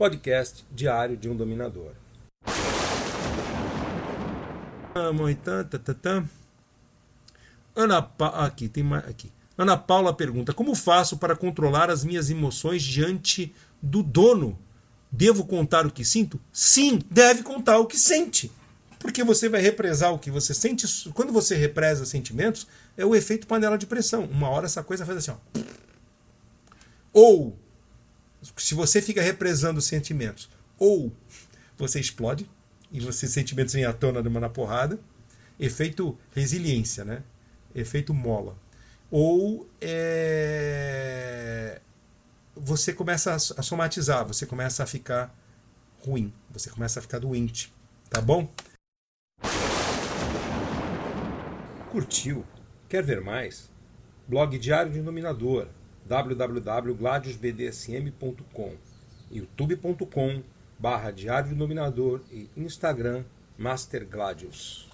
podcast diário de um dominador. Ana aqui tem mais aqui. Ana Paula pergunta: Como faço para controlar as minhas emoções diante do dono? Devo contar o que sinto? Sim, deve contar o que sente. Porque você vai represar o que você sente. Quando você represa sentimentos, é o efeito panela de pressão. Uma hora essa coisa faz assim, ó. Ou, se você fica represando sentimentos, ou você explode e você sentimentos vêm à tona de uma na porrada, efeito resiliência, né? Efeito mola. Ou é, você começa a somatizar, você começa a ficar ruim, você começa a ficar doente, tá bom? Curtiu? Quer ver mais? Blog Diário de Dominador www.gladiusbdsm.com youtube.com barra Diário do Dominador e Instagram Master Gladius.